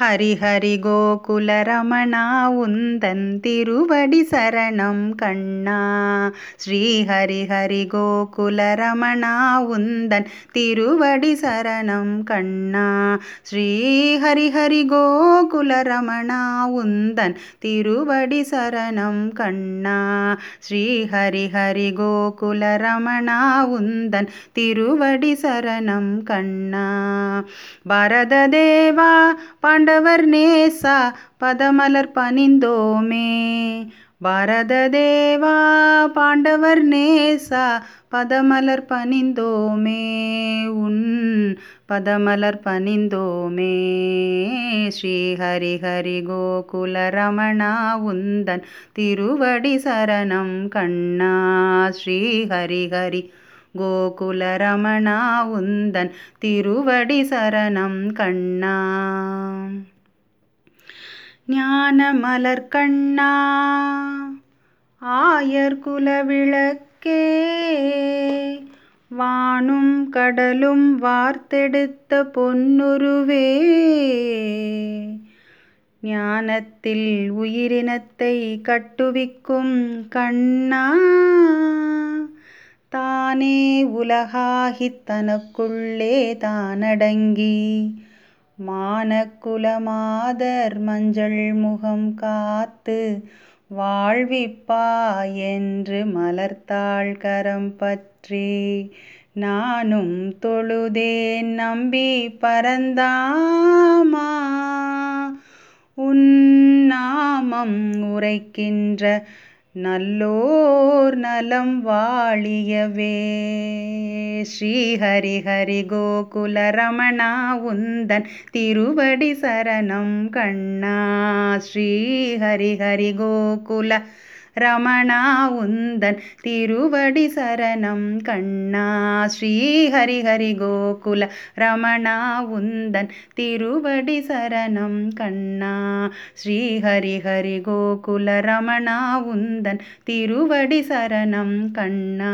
ஹரிஹரி ஹரி கோகுல ரமணா உந்தன் திருவடி சரணம் கண்ணா. ஸ்ரீஹரிஹரி ஹரி கோகுல ரமணா உந்தன் திருவடி சரணம் கண்ணா. ஸ்ரீஹரிஹரி ஹரி கோகுல ரமணா உந்தன் திருவடி சரணம் கண்ணா. ஸ்ரீஹரிஹரி ஹரி கோகுல ரமணா உந்தன் திருவடி சரணம் கண்ணா. பரத தேவா பண்ட ஆண்டவர் நேசா பதமலர் பணிந்தோமே. பாரத தேவா பாண்டவர் நேசா பதமலர் பணிந்தோமே. உன் பதமலர் பணிந்தோமே. ஸ்ரீஹரி ஹரி கோகுல ரமணா உந்தன் திருவடி சரணம் கண்ணா. ஸ்ரீஹரி ஹரி கோகுல ரமணா உந்தன் திருவடி சரணம் கண்ணா. ஞான மலர் கண்ணா ஆயர் குலவிளக்கே வானும் கடலும் வார்த்தெடுத்த பொன்னுருவே ஞானத்தில் உயிரினத்தை கட்டுவிக்கும் கண்ணா. தானே உலகாகித் தனக்குள்ளே தானடங்கி. மானக்குலமாதர் மஞ்சள் முகம் காத்து வாழ்விப்பா என்று மலர்த்தாள் கரம் பற்றி. நானும் தொழுதேன் நம்பி பரந்தாமா. உன் நாமம் உரைக்கின்ற நல்லோர் நலம் வாழியவே. ஸ்ரீ ஹரி கோகுல ரமணா உந்தன் திருவடி சரணம் கண்ணா. ஸ்ரீ ஹரி கோகுல ரமணா உந்தன் திருவடி சரணம் கண்ணா ஸ்ரீ ஹரி ஹரி கோகுல ரமணா உந்தன் திருவடி சரணம் கண்ணா ஸ்ரீ ஹரி ஹரி கோகுல ரமணா உந்தன் திருவடி சரணம் கண்ணா